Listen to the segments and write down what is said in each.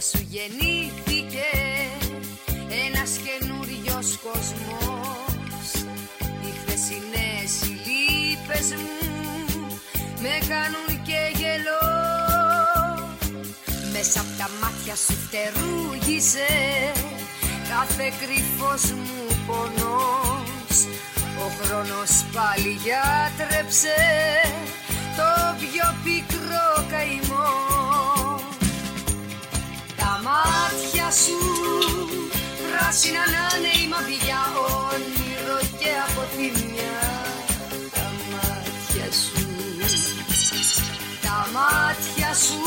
μάτια σου γεννήθηκε ένας καινούριος κοσμός Οι χθεσινές οι λύπες μου με κάνουν και γελό Μέσα από τα μάτια σου φτερούγησε κάθε κρυφός μου πονός. Ο χρόνος πάλι γιατρέψε το πιο πικρό καημό. Τα μάτια σου. Πράσινα να είναι η μαυριά όνειρο και αποθυμιά Τα μάτια σου. Τα μάτια σου.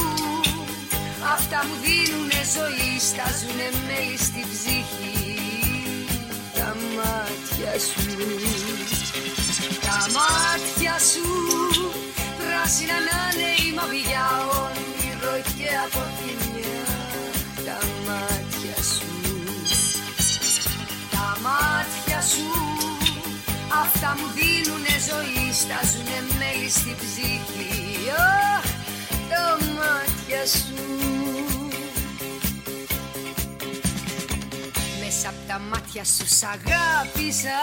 Αυτά μου δίνουνε ζωή, στάζουνε μέλη στη ψυχή. Τα μάτια σου. Τα μάτια σου. Πράσινα να είναι η μαυριά όνειρο και αποθυμιά Τα Αυτά μου δίνουνε ζωή, στάζουνε μέλη στη ψυχή. Oh, Τα μάτια σου. Μέσα από τα μάτια σου σ' αγάπησα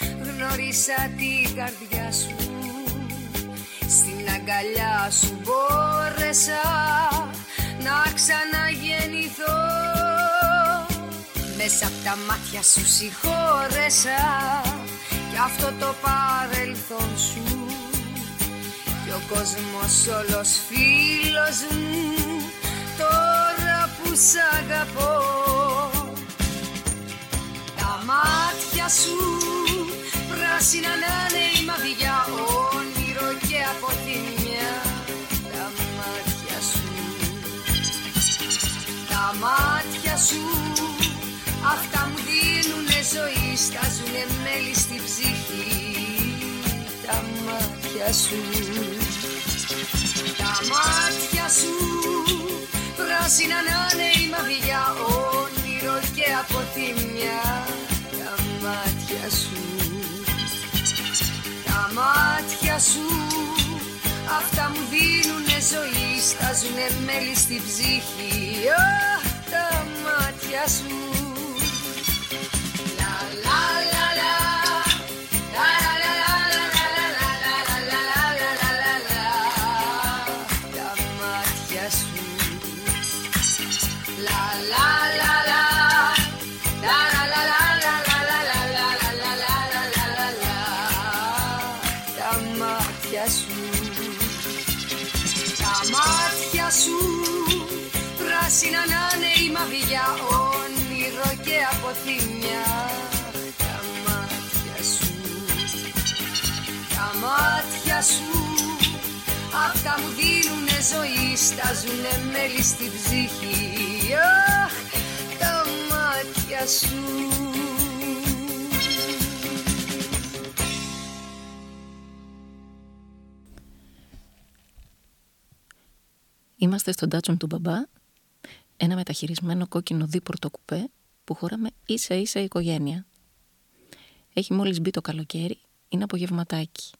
Γνώρισα την καρδιά σου. Στην αγκαλιά σου μπόρεσα Να ξαναγεννηθώ. Μέσα από τα μάτια σου συγχώρεσα Κι αυτό το παρελθόν σου. Κι ο κόσμος όλος φίλος μου Τώρα που σ' αγαπώ. Μάτια σου Πράσινα να είναι η μαυριά όνειρο και αποθυμιά Τα μάτια σου Τα μάτια σου Στάζουνε μέλη στη ψυχή Τα μάτια σου. Τα μάτια σου Πράσινα να είναι η μαυριά όνειρο και αποθυμιά μάτια σου. Τα μάτια σου Αυτά μου δίνουνε ζωή Στάζουνε μέλη στη ψυχή. Oh, Τα μάτια σου η μαυριά όνειρο και αποθυμιά Τα μάτια σου Τα μάτια σου Αυτά μου δίνουνε ζωή. Στάζουνε μέλη στη ψυχή. Αχ, Τα μάτια σου. Είμαστε στον τάτσον του μπαμπά, ένα μεταχειρισμένο κόκκινο δίπορτο κουπέ που χωράμε ίσα ίσα οικογένεια. Έχει μόλις μπει το καλοκαίρι, είναι απογευματάκι.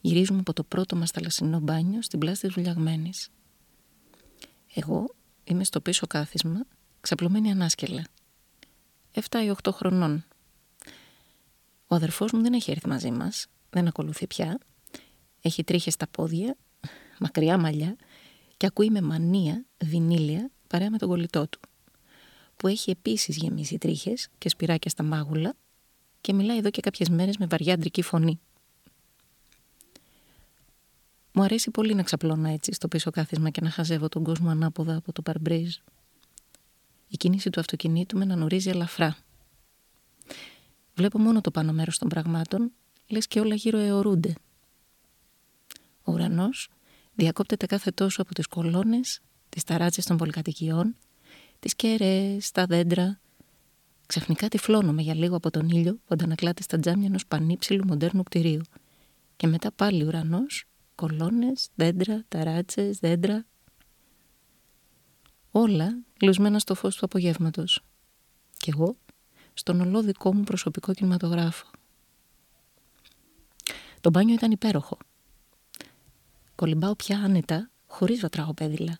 Γυρίζουμε από το πρώτο μας θαλασσινό μπάνιο στην πλάστη της Βουλιαγμένης. Εγώ είμαι στο πίσω κάθισμα, ξαπλωμένη ανάσκελα. 7 ή 8 χρονών. Ο αδερφός μου δεν έχει έρθει μαζί μας, δεν ακολουθεί πια. Έχει τρίχες στα πόδια, μακριά μαλλιά και ακούει με μανία βινίλια παρέα με τον κολλητό του, που έχει επίσης γεμίσει τρίχες και σπυράκια στα μάγουλα και μιλάει εδώ και κάποιες μέρες με βαριά αντρική φωνή. Μου αρέσει πολύ να ξαπλώνω έτσι στο πίσω κάθισμα και να χαζεύω τον κόσμο ανάποδα από το παρμπρίζ. Η κίνηση του αυτοκινήτου με ανανουρίζει ελαφρά. Βλέπω μόνο το πάνω μέρος των πραγμάτων, λες και όλα γύρω αιωρούνται. Ο ουρανός διακόπτεται κάθε τόσο από τις κολόνες, τις ταράτσες των πολυκατοικιών, τις κέραίες, τα δέντρα. Ξαφνικά τυφλώνομαι για λίγο από τον ήλιο που αντανακλάται στα τζάμια ενός πανύψηλου μοντέρνου κτηρίου. Και μετά πάλι ουρανός, κολόνες, δέντρα, ταράτσες, δέντρα. Όλα λουσμένα στο φως του απογεύματος. Κι εγώ στον ολό δικό μου προσωπικό κινηματογράφο. Το μπάνιο ήταν υπέροχο. Κολυμπάω πια άνετα, χωρίς βατράγω πέδιλα.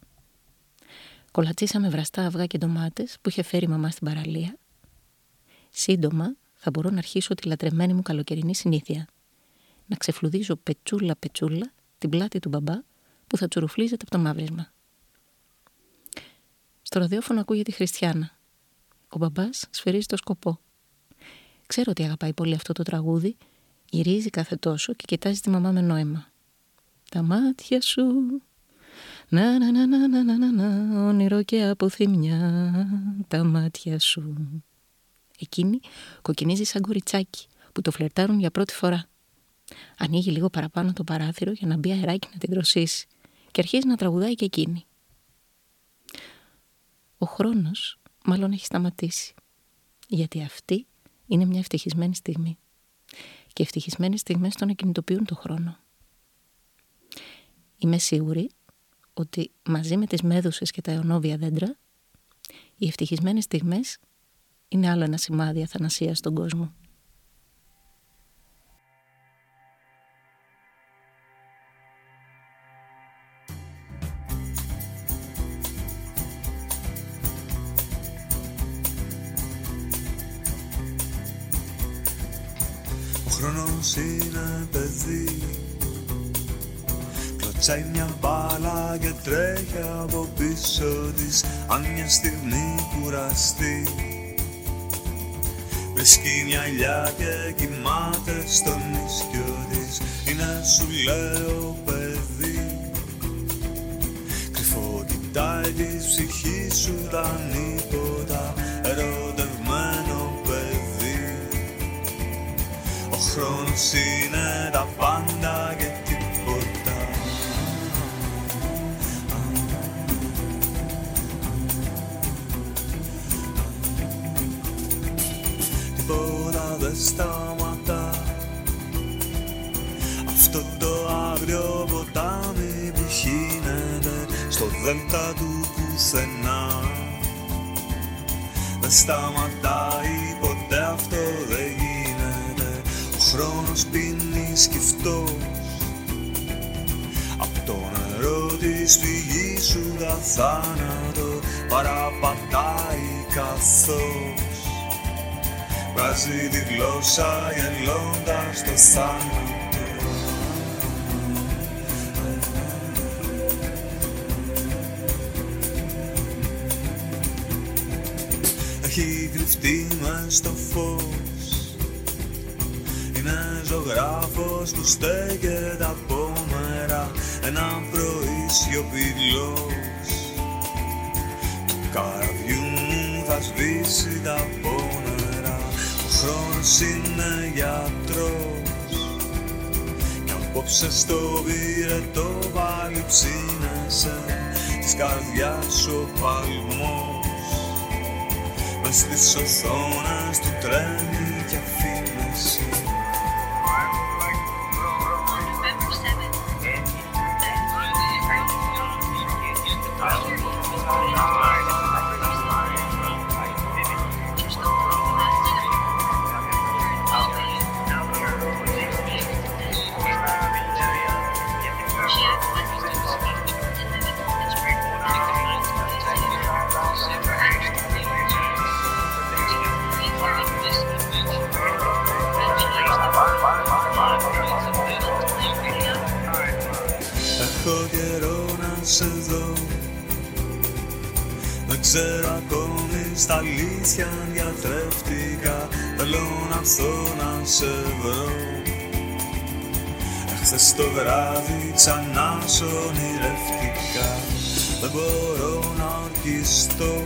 Κολατσίσαμε βραστά αυγά και ντομάτες που είχε φέρει η μαμά στην παραλία. Σύντομα θα μπορώ να αρχίσω τη λατρεμένη μου καλοκαιρινή συνήθεια. Να ξεφλουδίζω πετσούλα πετσούλα την πλάτη του μπαμπά που θα τσουρουφλίζεται από το μαύρισμα. Στο ραδιόφωνο ακούγεται η Χριστιανά. Ο μπαμπάς σφυρίζει το σκοπό. Ξέρω ότι αγαπάει πολύ αυτό το τραγούδι, γυρίζει κάθε τόσο και κοιτάζει τη μαμά με νόημα. Τα μάτια σου να να να να να να να όνειρο και αποθυμιά τα μάτια σου. Εκείνη κοκκινίζει σαν κοριτσάκι που το φλερτάρουν για πρώτη φορά. Ανοίγει λίγο παραπάνω το παράθυρο για να μπει αεράκι να την δροσίσει και αρχίζει να τραγουδάει και εκείνη. Ο χρόνος μάλλον έχει σταματήσει γιατί αυτή είναι μια ευτυχισμένη στιγμή και ευτυχισμένες στιγμές τον ακινητοποιούν το χρόνο. Είμαι σίγουρη ότι μαζί με τις μέδουσες και τα αιωνόβια δέντρα οι ευτυχισμένες στιγμές είναι άλλο ένα σημάδι αθανασίας στον κόσμο. Ο χρόνος είναι παιδί Κλωτσάει μια μπάλα και τρέχει από πίσω της. Αν μια στιγμή κουραστεί Βρίσκει μια ηλιά και κοιμάται στον ίσκιο της. Είναι σου λέω παιδί Κρυφό κοιτάει της ψυχής σου τα νύποτα Ερωτευμένο παιδί Ο χρόνος είναι τα σταματά Αυτό το άγριο ποτάμι που χύνεται Στο δέλτα του πουθενά. Δεν σταματάει ποτέ αυτό δεν γίνεται. Ο χρόνος πίνει σκυφτός. Απ' το νερό της φυγής σου τα θάνατο Παραπατάει καθώς Βάζει τη γλώσσα γελώντας το θάνατο Έχει κρυφτεί μες στο φως. Είναι ζωγράφος που στέκεται από μέρα. Ένα πρωί σιωπηλός Του καραβιού μου θα σβήσει τα πόνερα Ο χρόνος είναι γιατρός. Κι απόψε στο πυρετό πάλι ψήνεσαι. Της καρδιάς σου ο παλμός. Μες στις οθόνες του τρέμει και αφήνεσαι ξέρω ακόμη στα αλήθεια αν διατρεύτηκα Θέλω να έρθω να σε βρω. Εχθές το βράδυ ξανά σ' ονειρεύτηκα. Δεν μπορώ να ορκιστώ.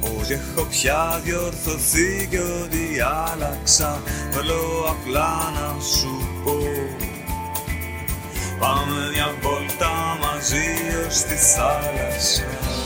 Ότι έχω πια διορθωθεί και ότι άλλαξα Θέλω απλά να σου πω. Πάμε μια βόλτα μαζί ως τη θάλασσα